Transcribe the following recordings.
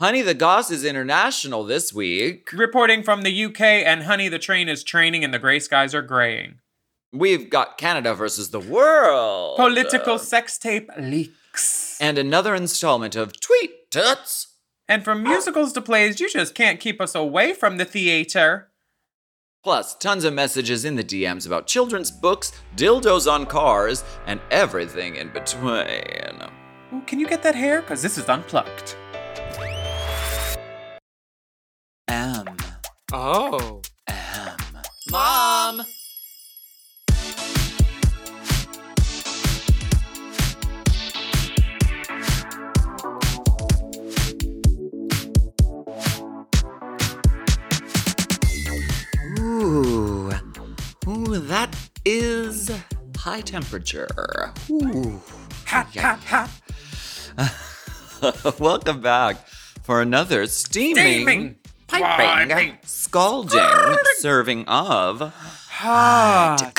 Honey the Goss is international this week. Reporting from the UK, and Honey the Train is training and the grey skies are graying. We've got Canada versus the world. Political sex tape leaks. And another installment of Tweet Toots. And from musicals to plays, you just can't keep us away from the theater. Plus, tons of messages in the DMs about children's books, dildos on cars, and everything in between. Ooh, can you get that hair? Because this is unplugged. Oh. M. Mom! Ooh. Ooh, that is high temperature. Ooh. Hot, hot, hot. Welcome back for another steaming, Steaming, piping, piping, scalding serving of Hot.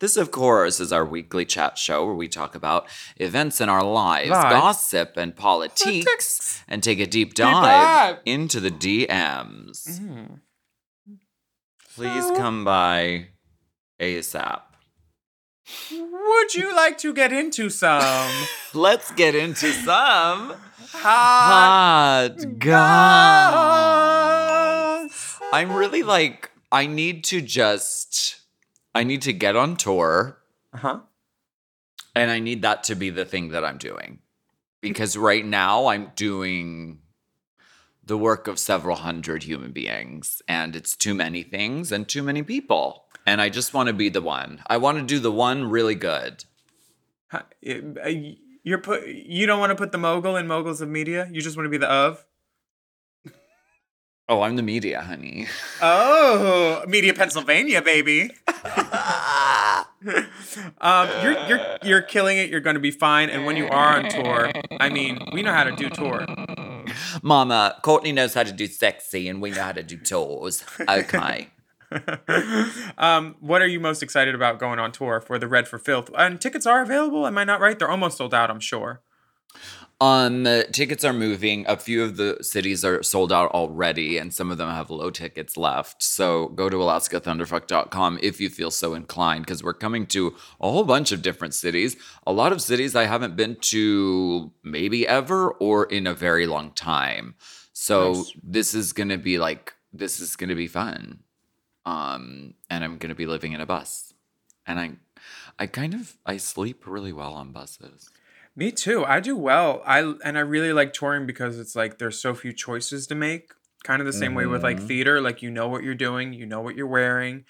This, of course, is our weekly chat show where we talk about events in our lives, gossip, and politics, Politics. and take a deep dive. dive into the DMs. Mm. Please So- come by ASAP. Would you like to get into some Let's get into some hot hot goss. I'm really like, I need to just, I need to get on tour. Uh-huh. And I need that to be the thing that I'm doing. Because right now I'm doing the work of several hundred human beings, and it's too many things and too many people. And I just want to be the one. I want to do the one really good. Huh, uh, You're put. You don't want to put the mogul in moguls of media. You just want to be the of. Oh, I'm the media, honey. Oh, media Pennsylvania, baby. um, you're you're you're killing it. You're going to be fine. And when you are on tour, I mean, we know how to do tour. Mama, Courtney knows how to do sexy, and we know how to do tours. Okay. um, what are you most excited about going on tour for the Red for Filth? And tickets are available. Am I not right? They're almost sold out. I'm sure. Um, tickets are moving. A few of the cities are sold out already, and some of them have low tickets left. So go to AlaskaThunderfuck.com if you feel so inclined, because we're coming to a whole bunch of different cities. A lot of cities I haven't been to maybe ever or in a very long time. So Nice. this is gonna be like this is gonna be fun. Um, and I'm gonna be living in a bus, and I, I kind of I sleep really well on buses. Me too. I do well. I and I really like touring because it's like there's so few choices to make. Kind of the same way with like Mhm. theater. Like you know what you're doing, you know what you're wearing.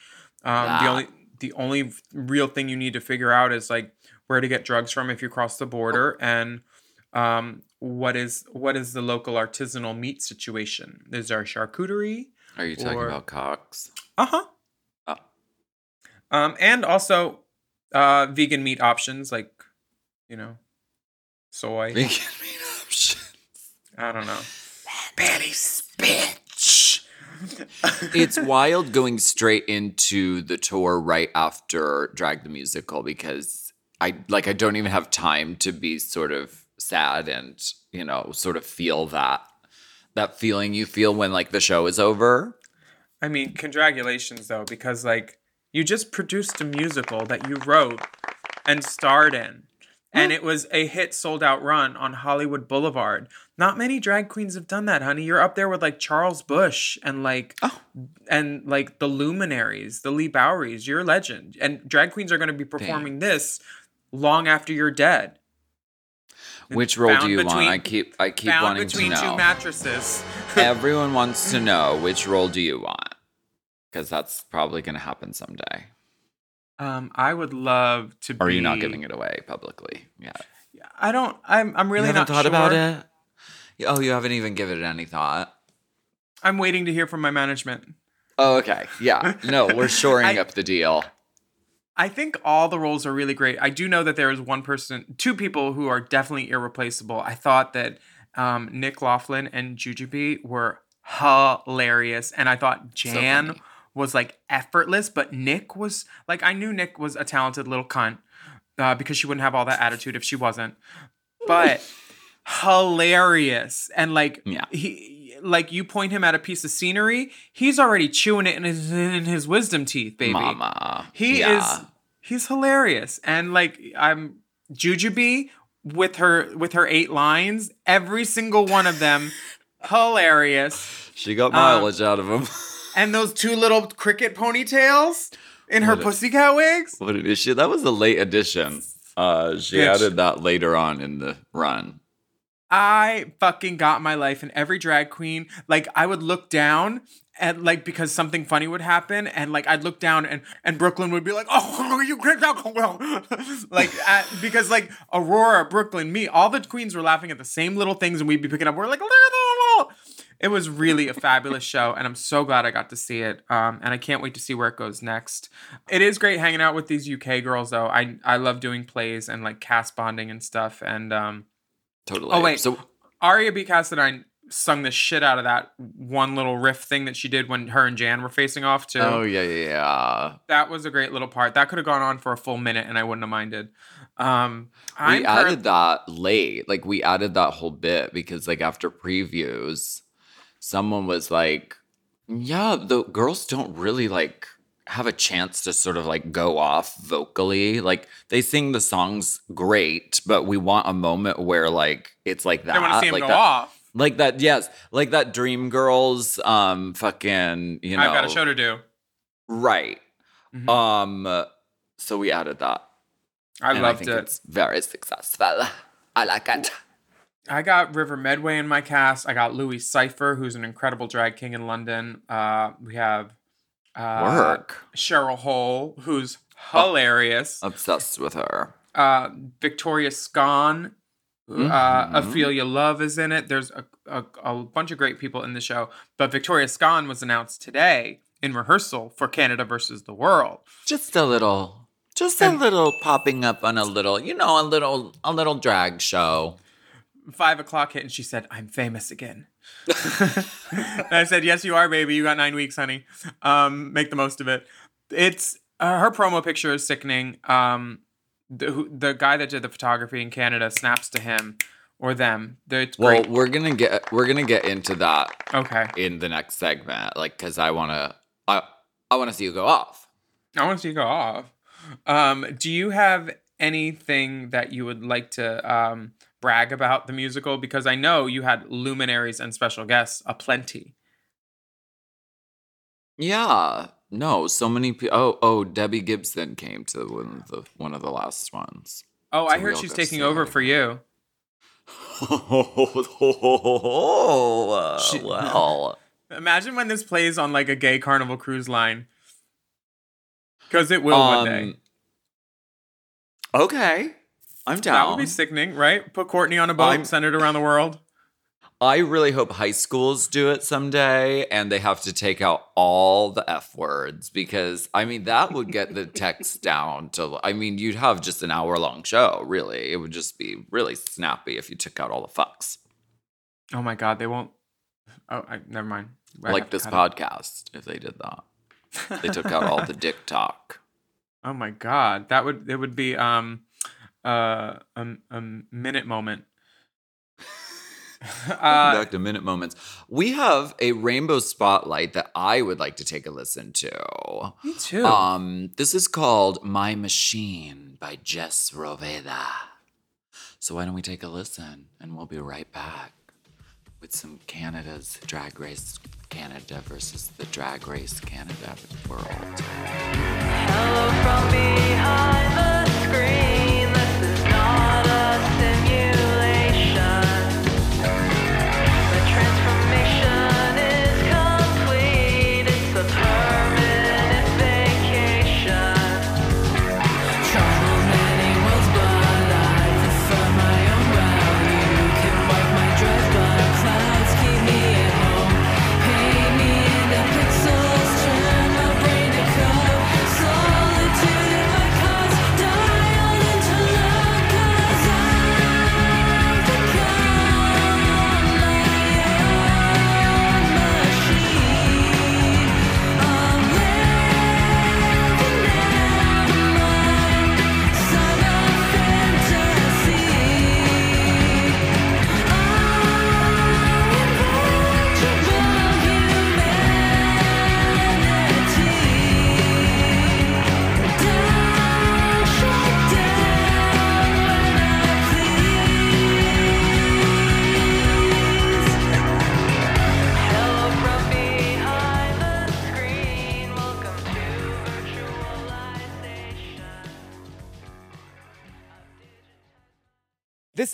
Um, The only the only real thing you need to figure out is like where to get drugs from if you cross the border and um, what is what is the local artisanal meat situation? Is there a charcuterie? Are you talking Or- about Cox? Uh huh. Oh. Um, and also uh, vegan meat options like you know soy. Vegan meat options. I don't know. Betty's bitch. it's wild going straight into the tour right after Drag the Musical because I like I don't even have time to be sort of sad and you know sort of feel that that feeling you feel when like the show is over. I mean, congratulations though, because like you just produced a musical that you wrote and starred in. And it was a hit sold out run on Hollywood Boulevard. Not many drag queens have done that, honey. You're up there with like Charles Busch and like Oh. and like the luminaries, the Leigh Boweries. You're a legend. And drag queens are gonna be performing this long after you're dead. Which role do you want? I keep I keep wanting between to two know. mattresses. Everyone wants to know which role do you want? Because that's probably going to happen someday. um, I would love to are be you not giving it away publicly? Yeah. I don't I'm I'm really you haven't not thought about it? Oh, you haven't even given it any thought. I'm waiting to hear from my management. Oh, okay. Yeah. No, we're shoring I- up the deal. I think all the roles are really great. I do know that there is one person, two people who are definitely irreplaceable. I thought that um, Nick Laughlin and Jujubee were hilarious, and I thought Jan funny. Was like effortless, but Nick was like I knew Nick was a talented little cunt uh, because she wouldn't have all that attitude if she wasn't. But hilarious and like Yeah. he like you point him at a piece of scenery he's already chewing it in his in his wisdom teeth baby Mama. he Yeah. is he's hilarious and like i'm jujubee with her with her eight lines every single one of them hilarious She got Um, mileage out of him. and those two little cricket ponytails in her What a- pussycat wigs what an issue. That was a late addition. Uh, she Bitch. added that later on in the run. I fucking got my life in every drag queen. Like I would look down and like because something funny would happen and like I'd look down and and Brooke Lynn would be like, "Oh, you cracked out." like at, because like Aurora, Brooke Lynn, me, all the queens were laughing at the same little things and we'd be picking up we're like it was really a fabulous show and I'm so glad I got to see it. Um and I can't wait to see where it goes next. It is great hanging out with these UK girls though. I I love doing plays and like cast bonding and stuff and um Totally. Oh, wait. So Aria B. Cassadine sung the shit out of that one little riff thing that she did when her and Jan were facing off too. Oh yeah, yeah, yeah. That was a great little part. That could have gone on for a full minute and I wouldn't have minded. Um I'm we added that late. Like we added that whole bit because like after previews, someone was like, "Yeah, the girls don't really like have a chance to sort of like go off vocally. Like they sing the songs great, but we want a moment where like it's like that. I want to see him like go that, off. Like that, yes. Like that Dream Girls, um, fucking, you know. I've got a show to do. Right. Mhm. Um, so we added that. I and loved think it. It's very successful. I like it. I got River Medway in my cast. I got Louis Cipher, who's an incredible drag king in London. Uh, we have uh, Work. Cheryl Hole, who's Oh. hilarious. Obsessed with her. uh, Victoria Scone, uh, Mhm. Ophelia Love is in it. There's a, a, a bunch of great people in the show. But Victoria Scone was announced today in rehearsal for Canada versus the World. Just a little, just a little popping up on a little, you know, a little, a little drag show. Five o'clock hit, and she said, "I'm famous again." I said, "Yes, you are, baby. You got nine weeks, honey. Um, make the most of it." It's uh, her promo picture is sickening. Um, the who, the guy that did the photography in Canada snaps to him or them. They're- It's Well, great. we're gonna get, we're gonna get into that Okay. in the next segment, like, cause I wanna, I, I wanna see you go off. I want to see you go off. Um, do you have anything that you would like to um, brag about the musical? Because I know you had luminaries and special guests aplenty. Yeah. No, so many people. Oh, oh, Debbie Gibson came to one of the one of the last ones. Oh, I heard all taking over for you. Oh, She- well. Imagine when this plays on like a gay carnival cruise line. Because it will one day. Okay, I'm down. That would be sickening, right? Put Courtney on a boat, I'm- send it around the world. I really hope high schools do it someday and they have to take out all the F words because I mean, that would get the text down to, I mean, you'd have just an hour long show, really. It would just be really snappy if you took out all the fucks, Oh my God, they won't. Oh, I, never mind. I like this cut it. podcast, if they did that. They took out all the dick talk. Oh my god, that would it would be um uh a, a minute moment. uh, Back to minute moments. We have a rainbow spotlight that I would like to take a listen to. me too. Um, this is called My Machine by Jess Roveda. So why don't we take a listen and we'll be right back with some Canada's Drag Race Canada versus the Drag Race Canada world.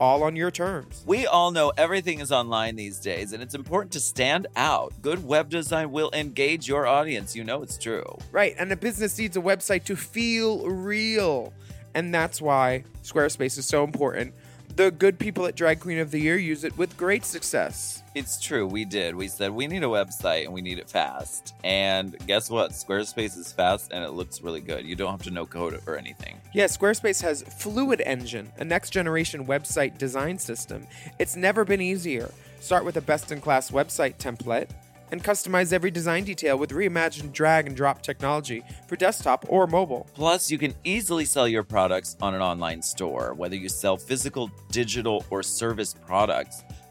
all on your terms. We all know everything is online these days, and it's important to stand out. Good web design will engage your audience. You know it's true. Right, and a business needs a website to feel real. And that's why Squarespace is so important. The good people at Drag Queen of the Year use it with great success. It's true, we did. We said we need a website and we need it fast. And guess what? Squarespace is fast and it looks really good. You don't have to know code or anything. Yeah, Squarespace has Fluid Engine, a next generation website design system. It's never been easier. Start with a best in class website template and customize every design detail with reimagined drag and drop technology for desktop or mobile. Plus, you can easily sell your products on an online store, whether you sell physical, digital, or service products.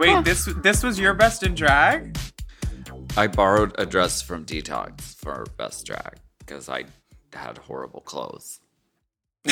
Wait, this this was your best in drag? I borrowed a dress from Detox for Best Drag because I had horrible clothes.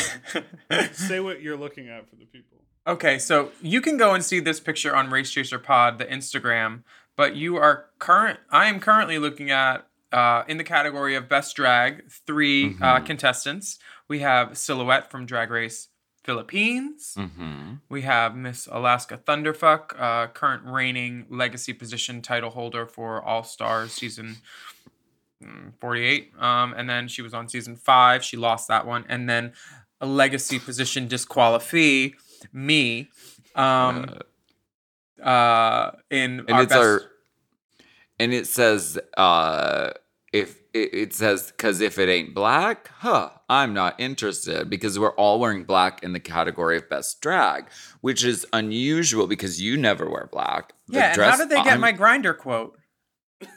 Say what you're looking at for the people. Okay, so you can go and see this picture on Race Chaser Pod, the Instagram, but you are current. I am currently looking at uh, in the category of best drag 3 uh, contestants. We have Silhouette from Drag Race Philippines. Mm-hmm. We have Miss Alaska Thunderfuck, uh, current reigning legacy position title holder for All Stars season mm, 48. Um, and then she was on season five. She lost that one. And then a legacy position disqualify me. Um, uh, in and our it's best, our and it says uh if it, it says because if it ain't black huh i'm not interested because we're all wearing black in the category of best drag which is unusual because you never wear black The yeah. And how did they get I'm- my Grindr quote? God,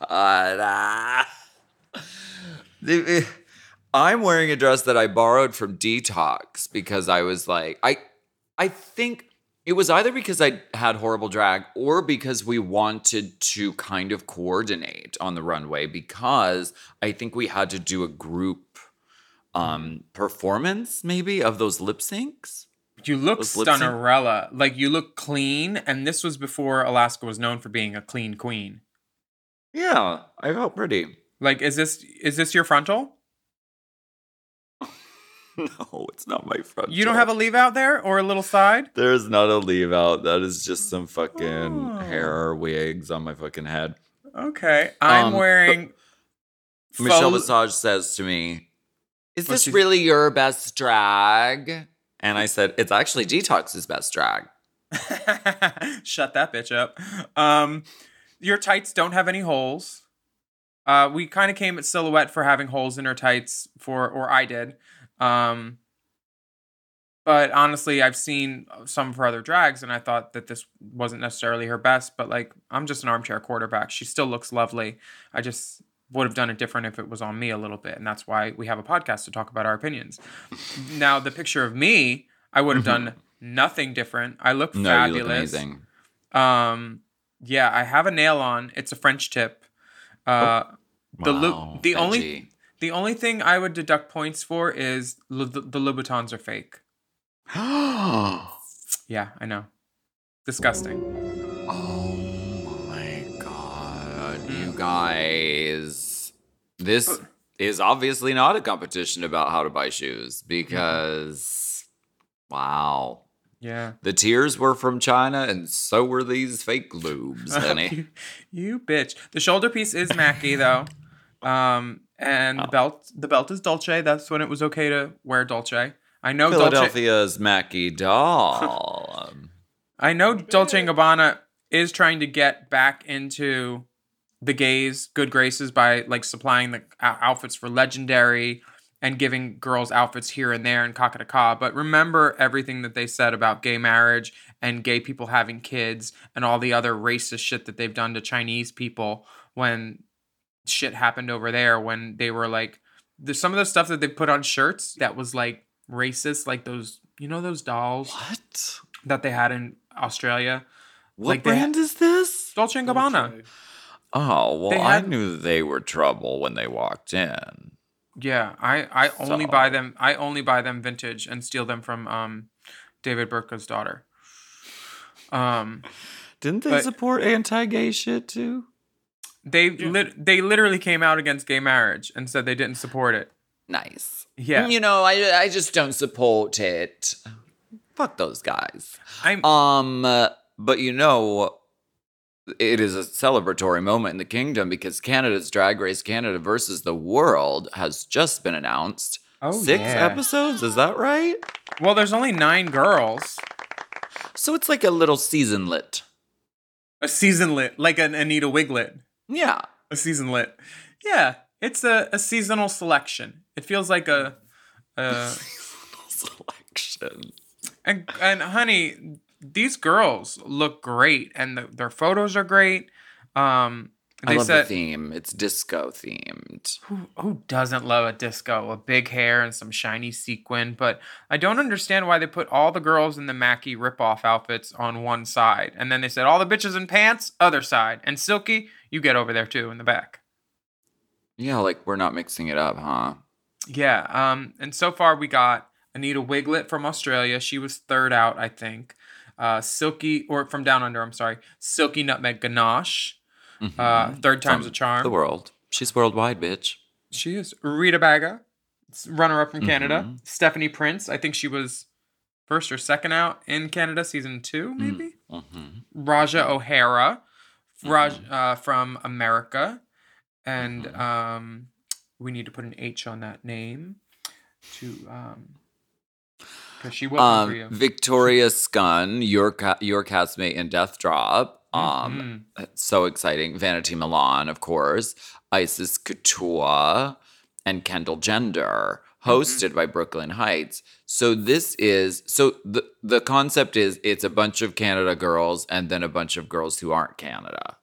ah. I'm wearing a dress that I borrowed from Detox because I was like, I, I think it was either because I had horrible drag or because we wanted to kind of coordinate on the runway because I think we had to do a group um performance maybe of those lip syncs. You look Those stunnerella. Like you look clean, and this was before Alaska was known for being a clean queen. Yeah, I felt pretty. Like, is this is this your frontal? No, it's not my front. You don't have a leave out there or a little side? There's not a leave out. That is just some fucking Oh. hair wigs on my fucking head. Okay, I'm Um, wearing. Michelle faux- Visage says to me, Is this really your best drag? And I said, It's actually Detox's best drag. Shut that bitch up. Um, your tights don't have any holes. Uh, we kind of came at silhouette for having holes in her tights for, or I did. Um, but honestly, I've seen some of her other drags, and I thought that this wasn't necessarily her best. But like, I'm just an armchair quarterback. She still looks lovely. I just would have done it different if it was on me a little bit, and that's why we have a podcast to talk about our opinions. now, the picture of me, I would have done nothing different. I look No, fabulous. you look amazing. Um, yeah, I have a nail on. It's a French tip. Uh, the lu- Wow, the only edgy. The only thing I would deduct points for is lu- the, Louboutins are fake. oh Yeah, I know. Disgusting. Oh my god, Mm. you guys. This is obviously not a competition about how to buy shoes because wow. Yeah. The tears were from China, and so were these fake lubes, honey. you, you bitch. The shoulder piece is Mackie though. Um and Oh. the belt the belt is Dolce. That's when it was okay to wear Dolce. I know Dolce Philadelphia's Mackie doll. I know Dolce and Gabbana is trying to get back into the gays' good graces by like supplying the uh, outfits for Legendary and giving girls outfits here and there in Kakataka. But remember everything that they said about gay marriage and gay people having kids and all the other racist shit that they've done to Chinese people when shit happened over there when they were like the, some of the stuff that they put on shirts that was like racist like those you know those dolls what? that they had in Australia. What Like they brand is this? Dolce and Gabbana. Oh, well, They I knew they were trouble when they walked in. Yeah, I I only buy them. I only buy them vintage and steal them from um, David Burtka's daughter. Um, Didn't they But- support anti-gay shit too? They lit they literally came out against gay marriage and said they didn't support it. Nice. Yeah, You know, I I just don't support it. Fuck those guys. I'm. Um, but you know, it is a celebratory moment in the kingdom because Canada's Drag Race Canada versus the World has just been announced. Oh, Six yeah. episodes, is that right? well, there's only nine girls. So it's like a little season lit. A season lit, like an Anita Wiglet. Yeah. A season lit. Yeah, it's a, a seasonal selection. It feels like a. a Selection. And and honey, these girls look great, and the, their photos are great. Um, I they love said the theme. It's disco themed. who who doesn't love a disco, a big hair and some shiny sequin? But I don't understand why they put all the girls in the Mackie ripoff outfits on one side, and then they said all the bitches in pants other side, and Silky, you get over there too in the back. Yeah, like we're not mixing it up, huh? Yeah. Um, and so far we got Anita Wiglet from Australia. She was third out, I think. Uh, Silky, or from Down Under, I'm sorry. Silky Nutmeg Ganache. Uh, third time's From a charm. The world. She's worldwide, bitch. She is. Rita Baga, runner up from Canada. Mhm. Stephanie Prince, I think she was first or second out in Canada, season two, maybe. hmm Ra'Jah O'Hara, Raj, uh, from America. And Mhm. um, we need to put an H on that name to. um because she you. Um, Victoria Scone, your ca- your castmate in Death Drop. Um, Mhm. so exciting. Vanity Milan, of course. Icesis Couture and Kendall Gender, hosted by Brooke Lynn Hytes. So this is so the the concept is it's a bunch of Canada girls and then a bunch of girls who aren't Canada.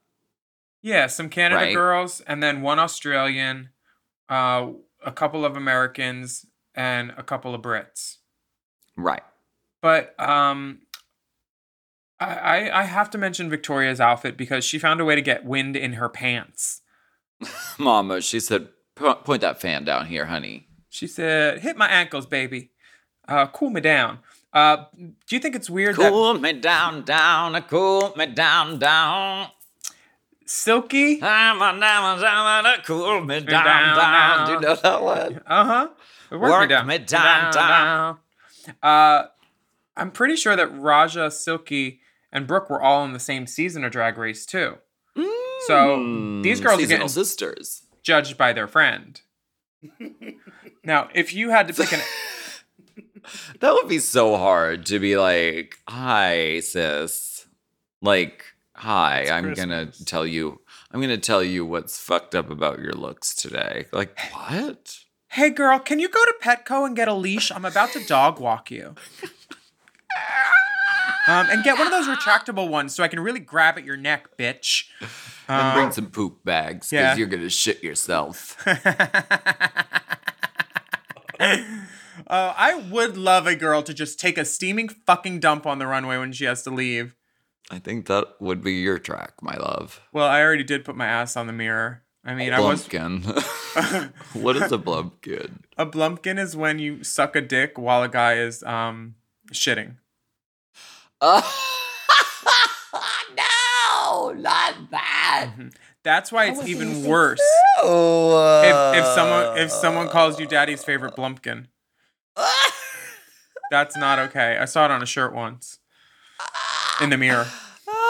Yeah, some Canada Right. girls, and then one Australian, uh, a couple of Americans, and a couple of Brits. Right. But um, I, I I have to mention Victoria's outfit because she found a way to get wind in her pants. Mama, she said, point that fan down here, honey. She said, "Hit my ankles, baby. Uh, cool me down." Uh, do you think it's weird that Cool me down, down, cool me down, down. Silky? I'm a diamond, diamond, cool me down, down, down. Do you know that one? Uh huh. Work me down, down. Uh, I'm pretty sure that Ra'Jah, Silky, and Brooke were all in the same season of Drag Race too, So, these girls are Hmm, getting- sisters. judged by their friend. now, if you had to pick an, That would be so hard to be like, "Hi, sis." Like, "Hi, I'm gonna tell you. I'm gonna tell you what's fucked up about your looks today." Like, what? hey girl, can you go to Petco and get a leash? I'm about to dog walk you. Um, and get one of those retractable ones so I can really grab at your neck, bitch. And bring some poop bags because yeah. you're gonna shit yourself. Uh, I would love a girl to just take a steaming fucking dump on the runway when she has to leave. I think that would be your track, my love. Well, I already did put my ass on the mirror. I mean, I was Blumpkin. what is a blumpkin? a blumpkin is when you suck a dick while a guy is um shitting. Uh, no, not that. That's why it's even worse Oh, if, if someone if someone calls you daddy's favorite blumpkin. That's not okay. I saw it on a shirt once. In the mirror.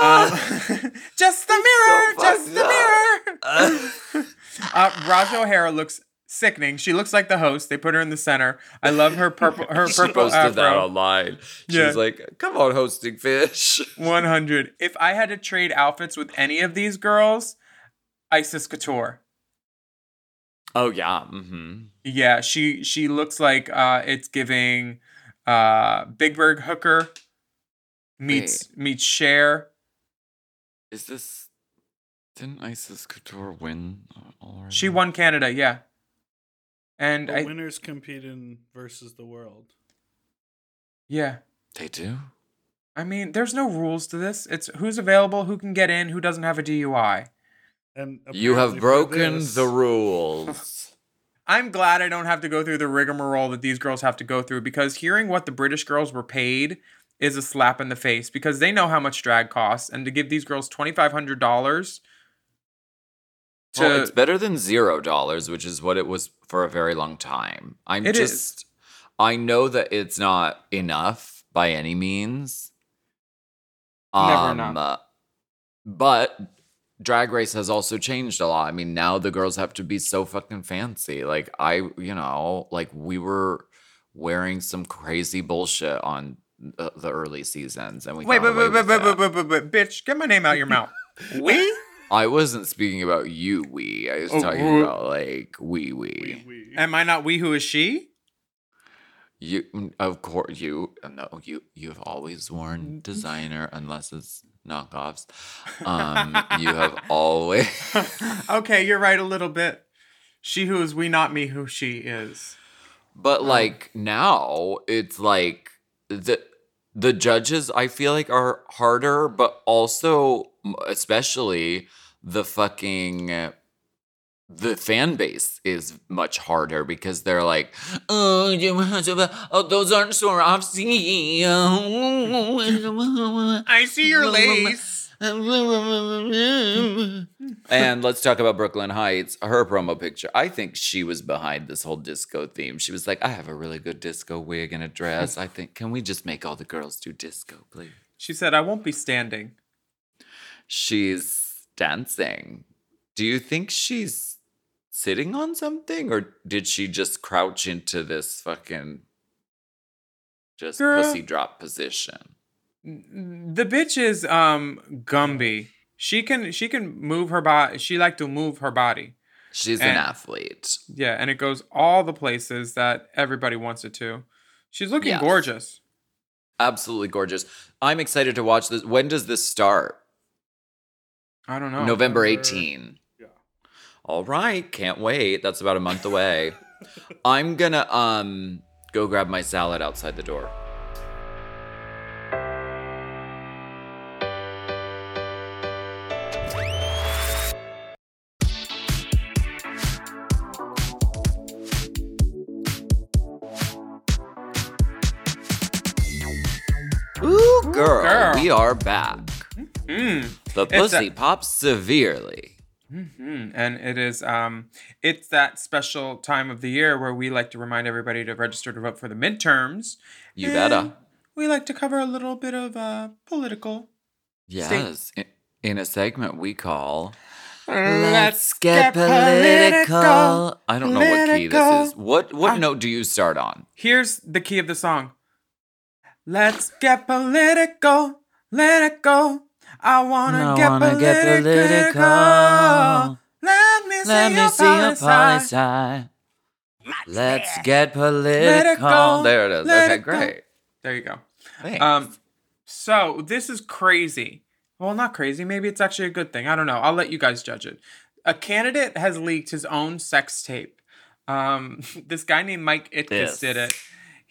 Um, just the mirror, so just the fucked mirror. uh, Ra'Jah O'Hara looks sickening. She looks like the host. They put her in the center. I love her purple. Her she purple posted that afro. online. She Yeah. like, "Come on, hosting fish." 100. If I had to trade outfits with any of these girls, Icesis Couture. Oh yeah. Mm-hmm. Yeah, she she looks like uh it's giving uh Big Bird Hooker meets meets Cher. Is this? Didn't Icesis Couture win already? She won Canada, yeah. And The I winners compete in versus the world. yeah. They do. I mean, there's no rules to this. It's who's available, who can get in, who doesn't have a DUI. And You have broken the rules. I'm glad I don't have to go through the rigmarole that these girls have to go through because hearing what the British girls were paid is a slap in the face because they know how much drag costs and to give these girls $2500 to well, it's better than zero dollars, which is what it was for a very long time. I'm It is. just, I know that it's not enough by any means. Never Um, enough. uh, but Drag Race has also changed a lot. I mean, now the girls have to be so fucking fancy. Like I, you know, like we were wearing some crazy bullshit on the, the early seasons, and we Wait, got wait, wait, wait, wait, wait, wait, wait, bitch, get my name out your mouth. we? I wasn't speaking about you, we. I was Oh, talking oh. about like we, we. We, we. Am I not we who is she? You, of course, you. No, you. You've always Mm-hmm. worn designer, unless it's knockoffs. Um, you have always. okay, you're right a little bit. She who is we, not me who she is. But like now, it's like the the judges. I feel like are harder, but also, especially the fucking. The fan base is much harder because they're like, oh, you have to- oh those aren't Swarovski. I see your lace. and let's talk about Brooke Lynn Hytes. Her promo picture. I think she was behind this whole disco theme. She was like, I have a really good disco wig and a dress. I think, can we just make all the girls do disco, please? She said, I won't be standing. She's dancing. Do you think she's sitting on something or did she just crouch into this fucking just Girl. pussy drop position? The bitch is um Gumby. She can she can move her body. She like to move her body. She's an athlete. Yeah, and it goes all the places that everybody wants it to. She's looking Yes. gorgeous. Absolutely gorgeous. I'm excited to watch this. When does this start? I don't know. November November- 18. All right, can't wait. That's about a month away. I'm gonna um go grab my salad outside the door. Ooh, girl, girl. we are back. Mm. The It's a- pussy pops severely. Mhm. And it is um it's that special time of the year where we like to remind everybody to register to vote for the midterms. You better. We like to cover a little bit of uh political. Yes, in, in a segment we call Let's Get Political. I don't know what key this is. What what I- note do you start on? Here's the key of the song. Let's get political, let it go. I wanna, I get, wanna get political. political. Let me see Let your me see your policy. policy. Let's get political. go, There it is. let okay, it go. great. There you go. Thanks. Um, so this is crazy. Well, not crazy. Maybe it's actually a good thing. I don't know. I'll let you guys judge it. A candidate has leaked his own sex tape. Um, this guy named Mike Itkis Yes. did it.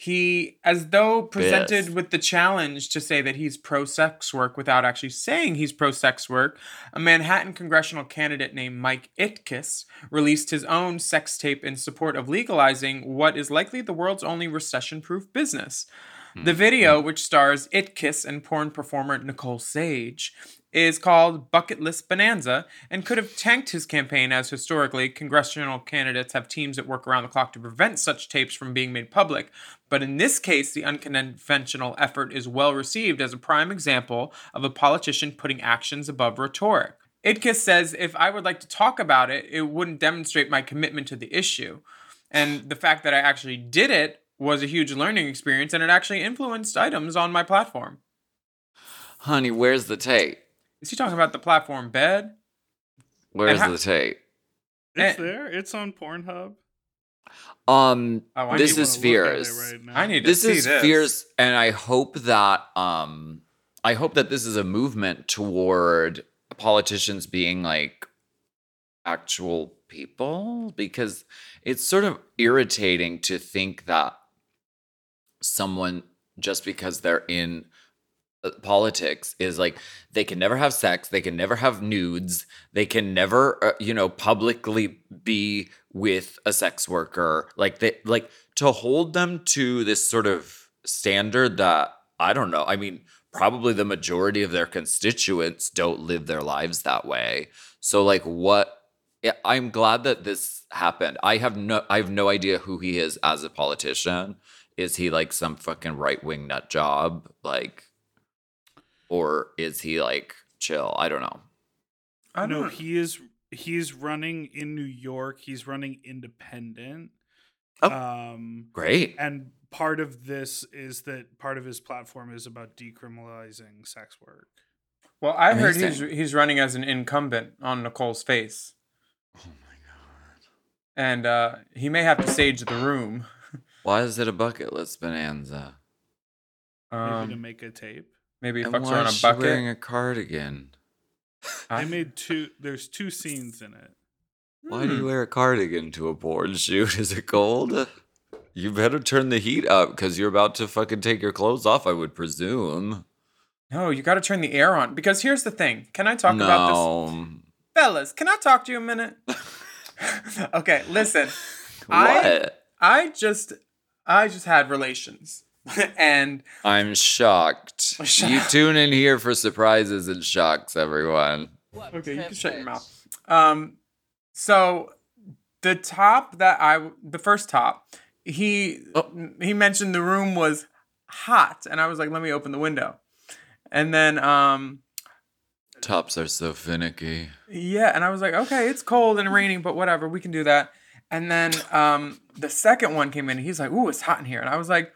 He, as though presented Yes. with the challenge to say that he's pro sex work without actually saying he's pro sex work, a Manhattan congressional candidate named Mike Itkis released his own sex tape in support of legalizing what is likely the world's only recession proof business. The hmm. video, which stars Itkis and porn performer Nicole Sage, is called Bucket List Bonanza and could have tanked his campaign, as historically, congressional candidates have teams that work around the clock to prevent such tapes from being made public. But in this case, the unconventional effort is well received as a prime example of a politician putting actions above rhetoric. Itkis says if I would like to talk about it, it wouldn't demonstrate my commitment to the issue. And the fact that I actually did it was a huge learning experience and it actually influenced items on my platform. Honey, where's the tape? Is he talking about the platform bed? Where's how- the tape? It's there. It's on Pornhub. Um, Oh, this is Wanna look at it fears. right. I need to this see is this. fierce and i hope that um i hope that this is a movement toward politicians being like actual people because it's sort of irritating to think that someone just because they're in politics is like they can never have sex they can never have nudes they can never uh, you know publicly be with a sex worker. Like they like to hold them to this sort of standard that i don't know i mean probably the majority of their constituents don't live their lives that way. So like what i'm glad that this happened. I have no i have no idea who he is as a politician. Is he like some fucking right-wing nut job? Like or is he like chill i don't know I don't no, know. he is. He's running in New York. He's running independent. Oh. Um, great and part of this is that part of his platform is about decriminalizing sex work. Well, I heard he's he's running as an incumbent on Nicole's face, oh my god and uh, he may have to sage the room. why is it a bucket list bonanza Maybe to Um, make a tape. Maybe he and fucks why her on a is she wearing a cardigan I made two. There's two scenes in it. why do you Hmm. wear a cardigan to a porn shoot is it cold you better turn the heat up because you're about to fucking take your clothes off i would presume No, you got to turn the air on because here's the thing. Can I talk about this, fellas? Can I talk to you a minute? okay, listen. I what I just I just had relations, and I'm shocked. Shut you up. tune in here for surprises and shocks, everyone. Okay, you can shut your mouth. Um, so the top that I, the first top, he Oh. he mentioned the room was hot, and I was like, let me open the window, and then um, Tops are so finicky. yeah, and I was like, okay, it's cold and raining, but whatever, we can do that. And then um, the second one came in, and he's like, ooh, it's hot in here, and I was like,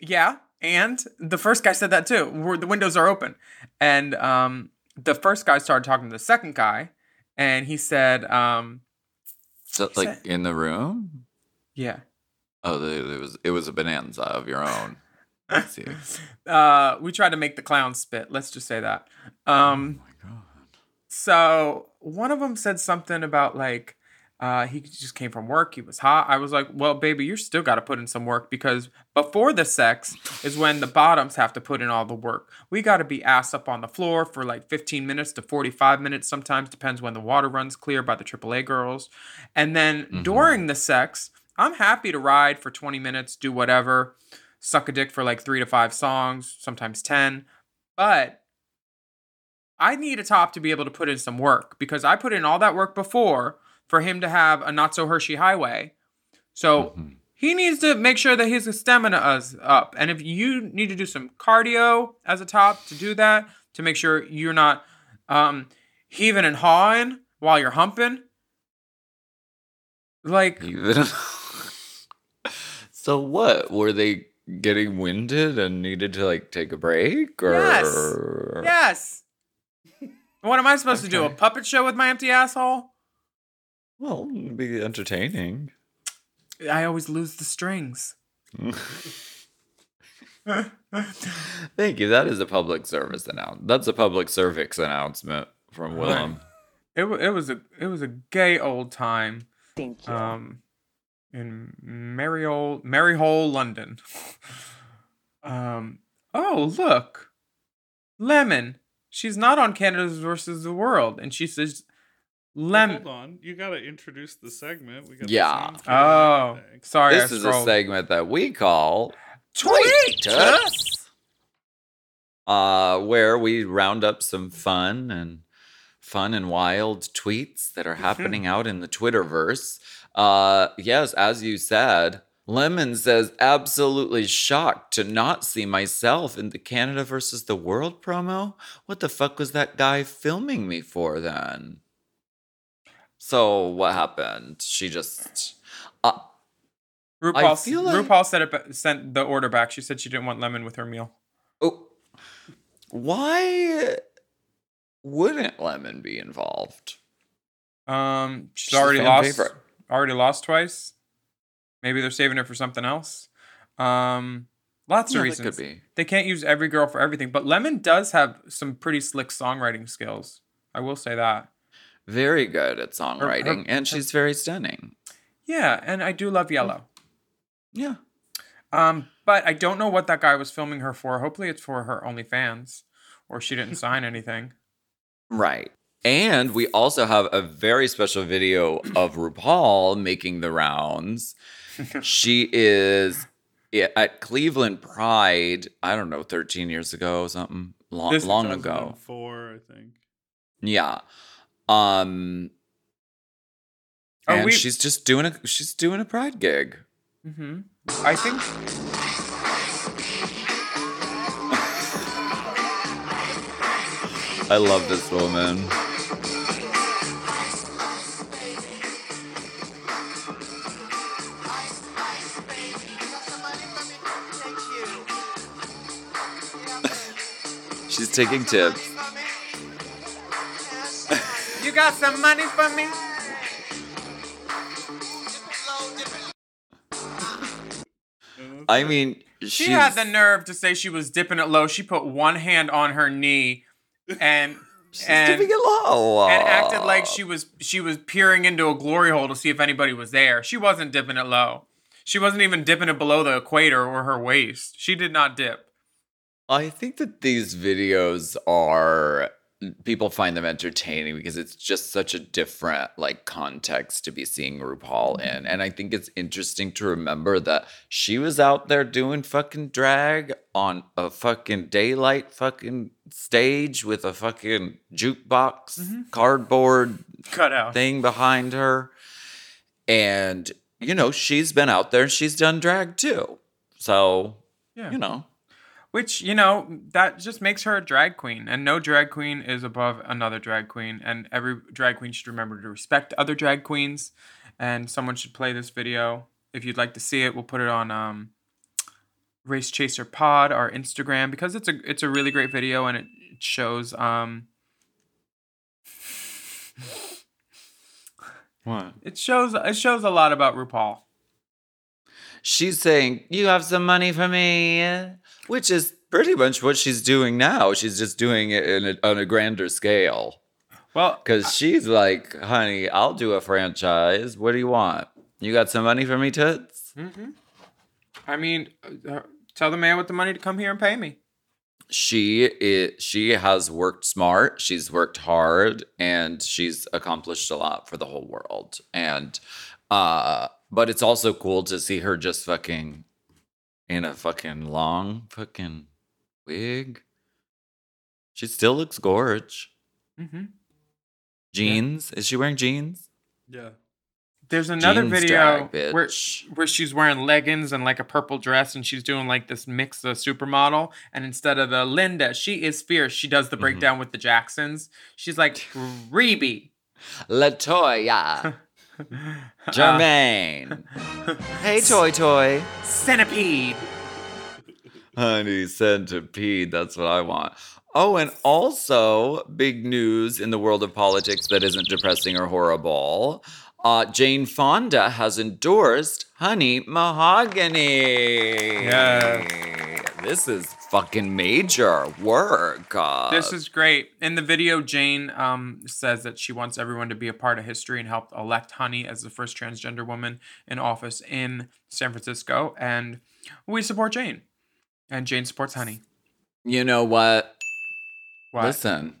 yeah. And the first guy said that too. Where the windows are open, and um, the first guy started talking to the second guy, and he said, um, So, He like said- in the room? yeah. Oh, it was it was a bonanza of your own. Uh, we tried to make the clown spit. Let's just say that. Oh Um, my god. so one of them said something about like uh, he just came from work. He was hot. I was like, well, baby, you still got to put in some work because before the sex is when the bottoms have to put in all the work. We got to be ass up on the floor for like 15 minutes to 45 minutes. Sometimes depends when the water runs clear by the AAA girls. And then Mhm. during the sex, I'm happy to ride for 20 minutes, do whatever, suck a dick for like three to five songs, sometimes 10. But I need a top to be able to put in some work because I put in all that work before for him to have a not so Hershey highway. So Mhm. he needs to make sure that his stamina is up. And if you need to do some cardio as a top to do that, to make sure you're not um, heaving and hawing while you're humping, like so, what were they getting winded and needed to like take a break or? Yes. yes. What am I supposed to do? A puppet show with my empty asshole? Well, it'd be entertaining. I always lose the strings. Thank you. That is a public service announcement. That's a public cervix announcement from Right. Willam. It, it was a it was a gay old time. Thank you. um, in merry old Maryhole, London. um, oh look, Lemon. She's not on Canada's versus the World, and she says, "Lemon." Hold on, you gotta introduce the segment. We got Yeah. same Oh, sorry, This I is a segment that we call Tweet us. uh, where we round up some fun and fun and wild tweets that are happening out in the Twitterverse. Uh, yes, as you said, Lemon says, absolutely shocked to not see myself in the Canada versus the World promo. What the fuck was that guy filming me for then? So what happened? She just. Uh, RuPaul, feel like- RuPaul said it, sent the order back. She said she didn't want lemon with her meal. oh, why wouldn't Lemon be involved? Um, she's, She's already lost. favorite. Already lost twice. Maybe they're saving her for something else. Um, lots Yeah, of reasons. could be. They can't use every girl for everything, but Lemon does have some pretty slick songwriting skills. I will say that. Very good at songwriting, and she's very stunning. Yeah, and I do love Yellow. Yeah. Um, but I don't know what that guy was filming her for. Hopefully, it's for her OnlyFans, or she didn't sign anything. Right. And we also have a very special video of RuPaul making the rounds. she is at Cleveland Pride, I don't know, 13 years ago, something long, long ago. 2004, I think. Yeah. Um and we- she's just doing a she's doing a pride gig. hmm I think I love this woman. She's taking tips. You got some money for me. I mean, She she's, had the nerve to say she was dipping it low. She put one hand on her knee, and she's and dipping it low. and acted like she was she was peering into a glory hole to see if anybody was there. She wasn't dipping it low. She wasn't even dipping it below the equator or her waist. She did not dip. I think that these videos are people find them entertaining because it's just such a different like context to be seeing RuPaul mm-hmm. in. And I think it's interesting to remember that she was out there doing fucking drag on a fucking daylight fucking stage with a fucking jukebox mm-hmm. cardboard cutout thing behind her. And you know, she's been out there and she's done drag too. So, Yeah. you know, Which, you know, that just makes her a drag queen. And no drag queen is above another drag queen. And every drag queen should remember to respect other drag queens. And someone should play this video. If you'd like to see it, we'll put it on um, Race Chaser Pod, our Instagram, because it's a it's a really great video and it shows um what? it shows it shows a lot about RuPaul. she's saying, You have some money for me, which is pretty much what she's doing now. She's just doing it in a, on a grander scale. Well, Because she's like, Honey, I'll do a franchise. What do you want? You got some money for me, Toots? I mean, uh, tell the man with the money to come here and pay me. She is, she has worked smart, she's worked hard, and she's accomplished a lot for the whole world. And uh, but it's also cool to see her just fucking in a fucking long fucking wig. She still looks gorge. Mm-hmm. Jeans? Is she wearing jeans? Yeah. There's another Jeans video drag, where where she's wearing leggings and like a purple dress, and she's doing like this mix of supermodel. And instead of the Linda, she is fierce. She does the Mm-hmm. breakdown with the Jacksons. She's like Rebbie. Latoya. Jermaine. hey, Toy Toy. Centipede. Honey centipede. That's what I want. Oh, and also big news in the world of politics that isn't depressing or horrible. Uh, Jane Fonda has endorsed Honey Mahogany. Yeah. This is fucking major work. Uh, This is great. In the video, Jane um, says that she wants everyone to be a part of history and helped elect Honey as the first transgender woman in office in San Francisco. And we support Jane. And Jane supports Honey. you know what? What? Listen,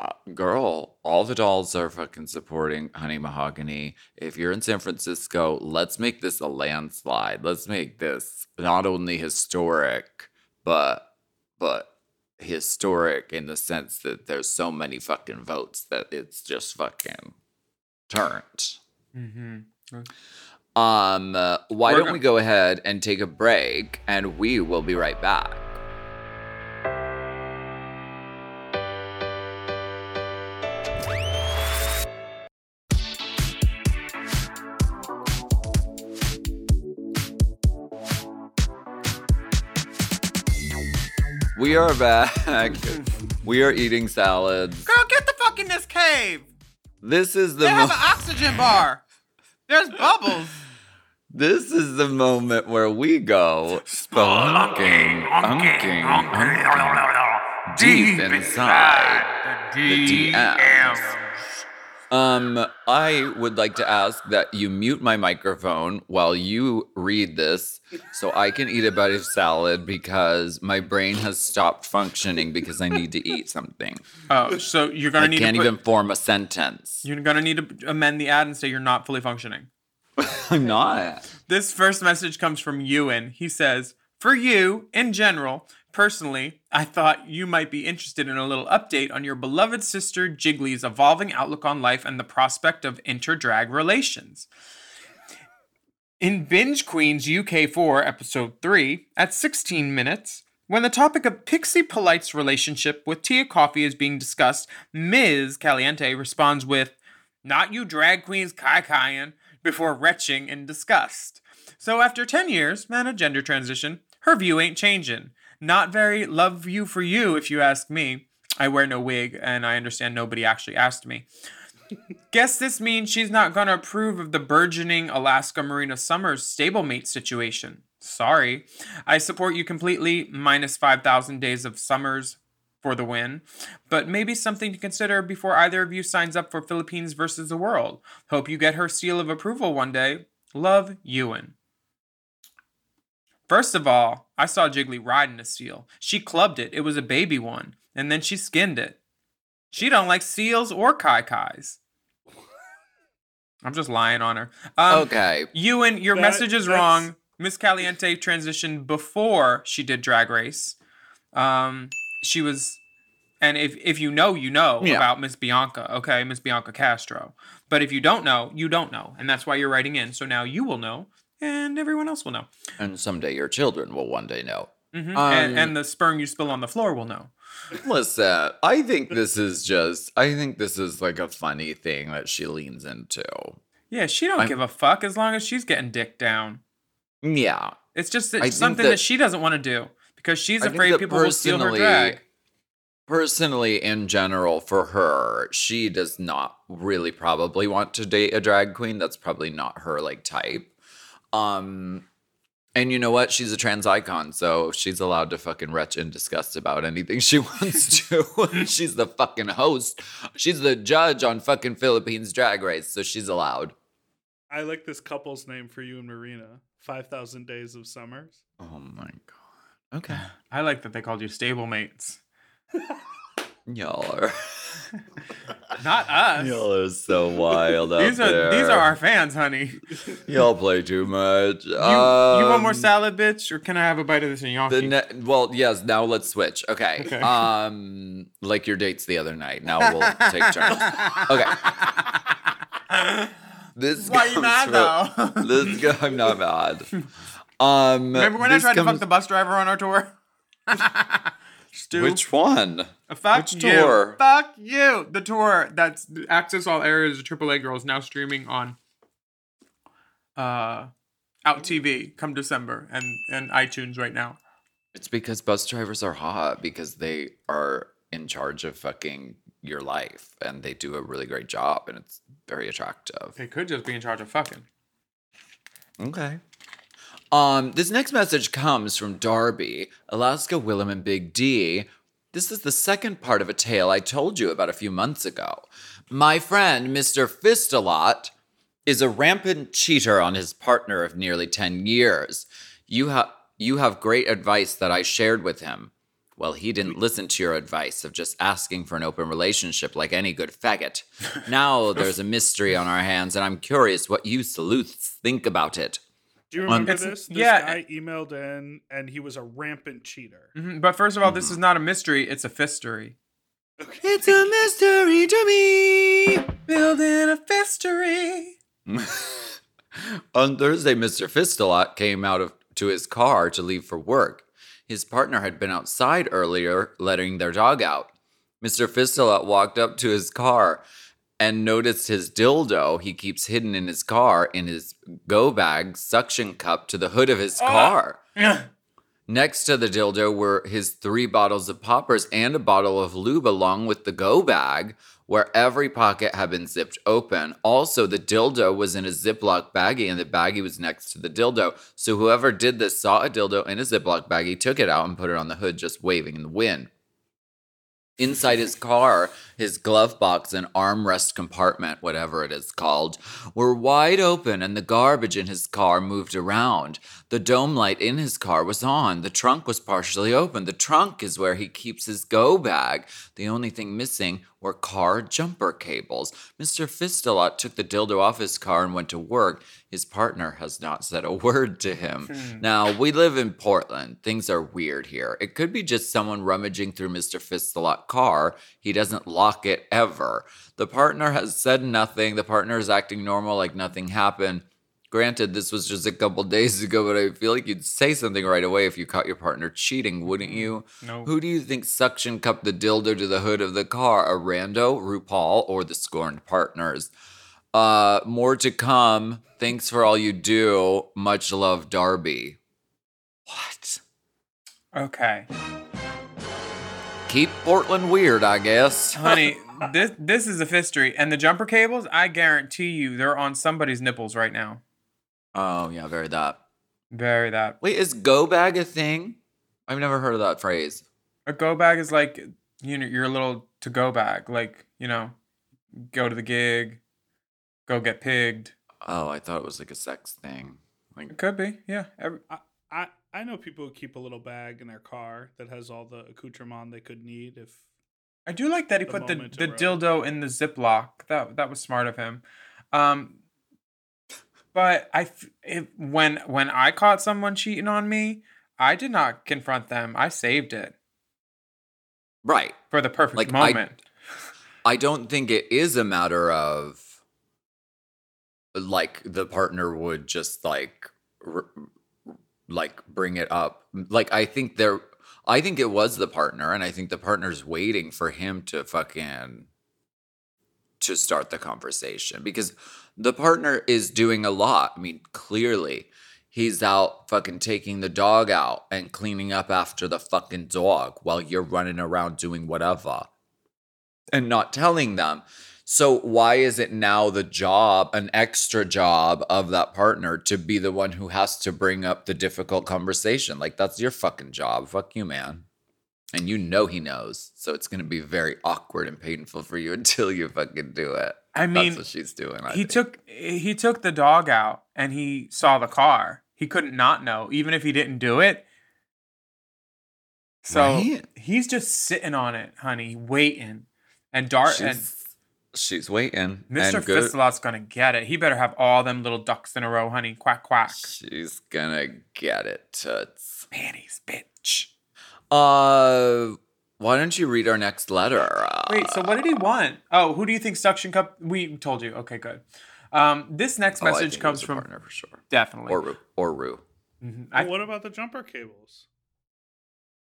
uh, girl, all the dolls are fucking supporting Honey Mahogany. If you're in San Francisco, let's make this a landslide. Let's make this not only historic, but but historic in the sense that there's so many fucking votes that it's just fucking turned. Mm-hmm. Um, uh, why We're don't go- we go ahead and take a break and we will be right back. We are back. we are eating salads. Girl, get the fuck in this cave. This is the They have an oxygen bar. There's bubbles. This is the moment where we go spelunking, unking, unking, deep inside the DMs. Um, I would like to ask that you mute my microphone while you read this so I can eat a bite of salad because my brain has stopped functioning because I need to eat something. Oh, so you're gonna need. I need can't to put, even form a sentence. you're gonna need to amend the ad and say you're not fully functioning. I'm not. This first message comes from Ewan. He says, For you, in general, personally, I thought you might be interested in a little update on your beloved sister Jiggly's evolving outlook on life and the prospect of inter-drag relations. In Binge Queens UK4, episode 3, at 16 minutes, when the topic of Pixie Polite's relationship with Tia Kofi is being discussed, Ms. Caliente responds with, Not you drag queens kai kaiing, before retching in disgust. So after 10 years and a gender transition, her view ain't changing. Not very love you for you, if you ask me. I wear no wig, and I understand nobody actually asked me. Guess this means she's not gonna approve of the burgeoning Alaska Marina Summers stablemate situation. Sorry. I support you completely, minus 5,000 days of summers for the win. But maybe something to consider before either of you signs up for Philippines versus the world. Hope you get her seal of approval one day. Love, Ewan. First of all, I saw Jiggly riding a seal. She clubbed it. It was a baby one. And then she skinned it. She don't like seals or kai kais. I'm just lying on her. Um, okay. Ewan, your That- message is that's- wrong. Miss Caliente transitioned before she did Drag Race. Um, she was, and if if you know, you know Yeah. about Miss Bianca. Okay, Miss Bianca Castro. But if you don't know, you don't know, and that's why you're writing in. So now you will know, and everyone else will know. And someday your children will one day know. hmm Um, and, and the sperm you spill on the floor will know. Listen, I think this is just, I think this is like a funny thing that she leans into. Yeah, she don't I'm- give a fuck as long as she's getting dick down. Yeah. It's just it's something that, that- she doesn't want to do because she's I afraid people will steal her drag. Personally, in general, for her, she does not really probably want to date a drag queen. That's probably not her like type. Um, and you know what? She's a trans icon, so she's allowed to fucking retch and disgust about anything she wants to. she's the fucking host. She's the judge on fucking Philippines Drag Race, so she's allowed. I like this couple's name for you and Marina. Five thousand days of summers. Oh my god. Okay. I like that they called you stablemates. Y'all are Not us. y'all are so wild out These are there. these are our fans, honey. Y'all play too much. You, you want more Um, salad, bitch, or can I have a bite of this Yonki? ne- well, yes. Now let's switch. Okay. Okay. Um, like your dates the other night. Now we'll take turns. Okay. This Why you comes mad from- though? This go- I'm not mad. Um, Remember when I tried to fuck the bus driver on our tour? Stu, Which one? fuck which you. tour? Fuck you. The tour that's access all areas of AAA Girls now streaming on uh Out TV come December and and iTunes right now. It's because bus drivers are hot because they are in charge of fucking your life and they do a really great job and it's very attractive. They could just be in charge of fucking. Okay. Um, this next message comes from Darby, Alaska, Willam, and Big D. This is the second part of a tale I told you about a few months ago. My friend, Mr. Fistalot, is a rampant cheater on his partner of nearly 10 years. You have you have great advice that I shared with him. Well, he didn't listen to your advice of just asking for an open relationship like any good faggot. Now there's a mystery on our hands, and I'm curious what you sleuths think about it. Do you remember It's- this? This yeah. guy emailed in and he was a rampant cheater. Mhm, But first of all, Mm. this is not a mystery; it's a fistory. It's a mystery to me. Building a fistory. On Thursday, Mr. Fistelot came out of to his car to leave for work. His partner had been outside earlier, letting their dog out. Mr. Fistelot walked up to his car and noticed his dildo he keeps hidden in his car in his go bag suction cup to the hood of his ah. car. Next to the dildo were his three bottles of poppers and a bottle of lube, along with the go bag, where every pocket had been zipped open. Also, the dildo was in a Ziploc baggie, and the baggie was next to the dildo. So, whoever did this saw a dildo in a Ziploc baggie, took it out, and put it on the hood, just waving in the wind. Inside his car, his glove box and armrest compartment, whatever it is called, were wide open and the garbage in his car moved around. The dome light in his car was on. The trunk was partially open. The trunk is where he keeps his go bag. The only thing missing were car jumper cables. Mr. Fistelot took the dildo off his car and went to work. His partner has not said a word to him. Hmm. Now, we live in Portland. Things are weird here. It could be just someone rummaging through Mr. Fistelot's car. He doesn't lock it ever. The partner has said nothing. The partner is acting normal like nothing happened. Granted, this was just a couple days ago, but I feel like you'd say something right away if you caught your partner cheating, wouldn't you? No. Who do you think suction cupped the dildo to the hood of the car? A rando, RuPaul, or the scorned partners? Uh, more to come. Thanks for all you do. Much love, Darby. What? Okay, Keep Portland weird, I guess. honey, this this is a fistory, and the jumper cables. I guarantee you, they're on somebody's nipples right now. Oh yeah, very that. Very that. Wait, is go bag a thing? I've never heard of that phrase. A go bag is like you know your little to go bag. Like you know, go to the gig, go get pigged. Oh, I thought it was like a sex thing. Like It could be, yeah. Every, I, I I know people who keep a little bag in their car that has all the accoutrement they could need if I do like that he The put the, the arose. dildo in the Ziploc. That that was smart of him. Um, but I if, when when I caught someone cheating on me, I did not confront them. I saved it right. for the perfect Like, I- moment. I don't think it is a matter of like the partner would just like r- like bring it up. Like I think there I think it was the partner and I think the partner's waiting for him to fucking to start the conversation because the partner is doing a lot. I mean, clearly he's out fucking taking the dog out and cleaning up after the fucking dog while you're running around doing whatever and not telling them. So why is it now the job, an extra job of that partner to be the one who has to bring up the difficult conversation? Like that's your fucking job. Fuck you, man. And you know he knows. So it's going to be very awkward and painful for you until you fucking do it. I mean, that's what she's doing. I he think. took he took the dog out and he saw the car. He couldn't not know, even if he didn't do it. So Right? he's just sitting on it, honey, waiting. And Dart and she's, she's waiting. Mr. and good- Fistelot's gonna get it. He better have all them little ducks in a row, honey. Quack quack. She's gonna get it, toots. Panties, bitch. Uh, why don't you read our next letter? Uh, Wait, so what did he want? Oh, who do you think suction cup? We told you. Okay, good. Um, this next oh, message think comes from partner for sure, definitely. or Rue, or Rue. Mhm. Well, I, what about the jumper cables?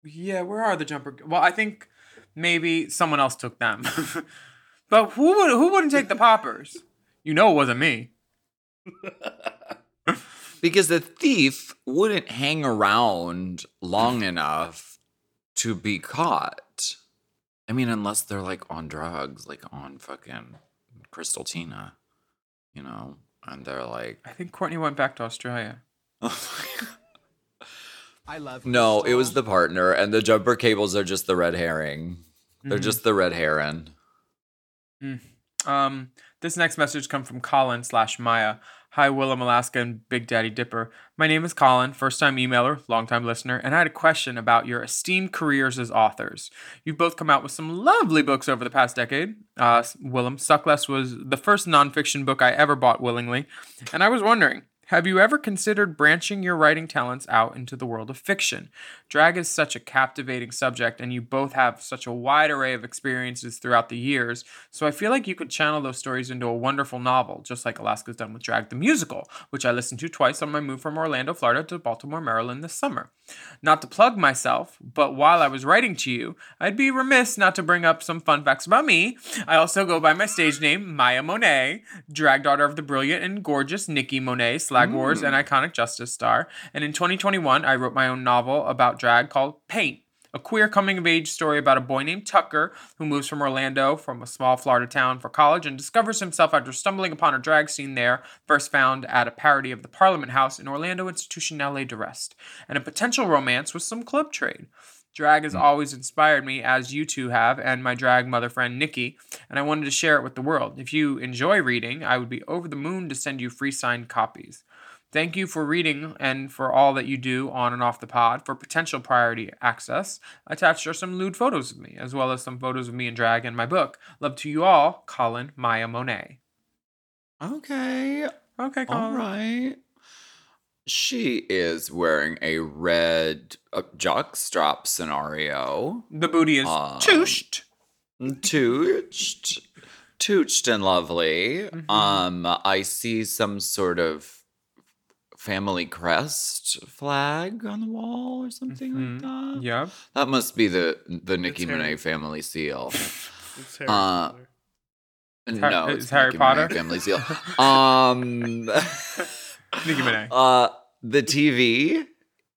yeah, where are the jumper? Well, I think maybe someone else took them. but who would who wouldn't take the poppers? You know, it wasn't me. Because the thief wouldn't hang around long enough to be caught. I mean, unless they're like on drugs, like on fucking Crystal Tina, you know, and they're like, I think Courtney went back to Australia. I love no, it was the partner, and the jumper cables are just the red herring. They're Mhm. just the red heron. Um, this next message comes from Colin slash Maya. Hi, Willam, Alaska, and Big Daddy Dipper. My name is Colin, first time emailer, long time listener, and I had a question about your esteemed careers as authors. You've both come out with some lovely books over the past decade. Uh, Willam, Suckless was the first nonfiction book I ever bought willingly, and I was wondering, Have you ever considered branching your writing talents out into the world of fiction? Drag is such a captivating subject, and you both have such a wide array of experiences throughout the years, so I feel like you could channel those stories into a wonderful novel, just like Alaska's done with Drag the Musical, which I listened to twice on my move from Orlando, Florida to Baltimore, Maryland this summer. Not to plug myself, but while I was writing to you, I'd be remiss not to bring up some fun facts about me. I also go by my stage name, Maya Monet, drag daughter of the brilliant and gorgeous Nikki Monet, Slag hmm. Wars, and iconic Justice star. And in 2021, I wrote my own novel about drag called Paint. A queer coming of age story about a boy named Tucker who moves from Orlando from a small Florida town for college and discovers himself after stumbling upon a drag scene there, first found at a parody of the Parliament House in Orlando Institutionale de Rest, and a potential romance with some club trade. Drag has hmm. always inspired me, as you two have, and my drag mother friend Nikki, and I wanted to share it with the world. If you enjoy reading, I would be over the moon to send you free signed copies. Thank you for reading and for all that you do on and off the pod. For potential priority access, attached are some lewd photos of me, as well as some photos of me in drag and my book. Love to you all, Colin Maya Monet. Okay. Okay, Colin. All right. She is wearing a red uh, jockstrap scenario. The booty is Um, chooshed. Tooched. Tooched and lovely. Mhm. Um, I see some sort of family crest flag on the wall or something Mhm. like that. Yep. That must be the the Nicki Minaj family seal. It's Harry Uh, Potter. No, it's it's Harry Nicki Potter? Minaj family seal. Um, Nicki Minaj. uh, the TV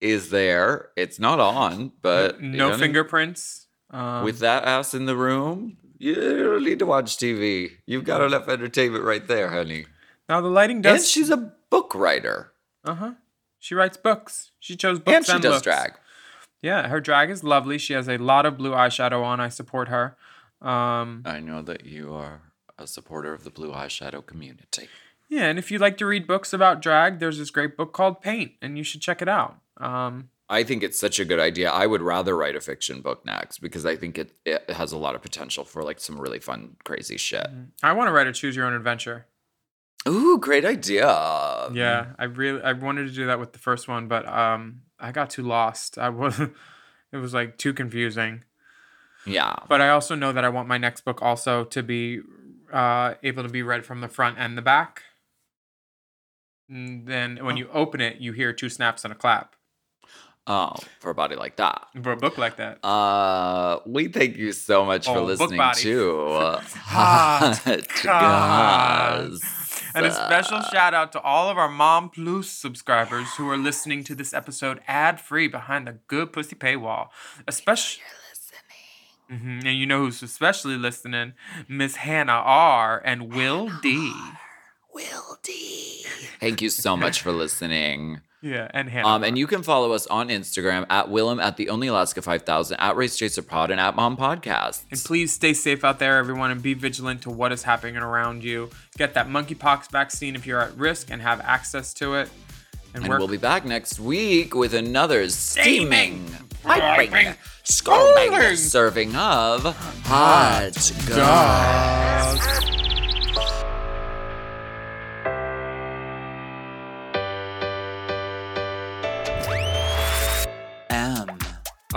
is there. It's not on, but no fingerprints. Um, with that ass in the room. You don't need to watch TV. You've got enough entertainment right there, honey. now the lighting And does. she's a book writer, Uh huh. She writes books. She chose books and she does looks. drag. Yeah, her drag is lovely. She has a lot of blue eyeshadow on. I support her. Um, I know that you are a supporter of the blue eyeshadow community. Yeah, and if you like to read books about drag, there's this great book called Paint, and you should check it out. Um, I think it's such a good idea. I would rather write a fiction book next because I think it, it has a lot of potential for like some really fun, crazy shit. I want to write a choose your own adventure. Ooh, great idea. Yeah, I really I wanted to do that with the first one, but um, I got too lost. I was, it was like too confusing. Yeah. But I also know that I want my next book also to be uh, able to be read from the front and the back. And then when you open it, you hear two snaps and a clap. Oh, for a body like that. For a book like that. Uh, we thank you so much for Oh, book listening to Hot Hot Goss. And a special shout out to all of our Mom Plus subscribers who are listening to this episode ad free behind the good pussy paywall. Especially. hmm And you know who's especially listening? Miss Hannah R. and Will D. Will D. Thank you so much for listening. Yeah, and Hannah. Um, and you can follow us on Instagram at Willam at the Only Alaska 5000 at Race Chaser Pod and at Mom Podcast. And please stay safe out there, everyone, and be vigilant to what is happening around you. Get that monkeypox vaccine if you're at risk and have access to it. And, And we're we'll be back next week with another steaming, Piping, piping, scalding scalding serving of hot goss. M.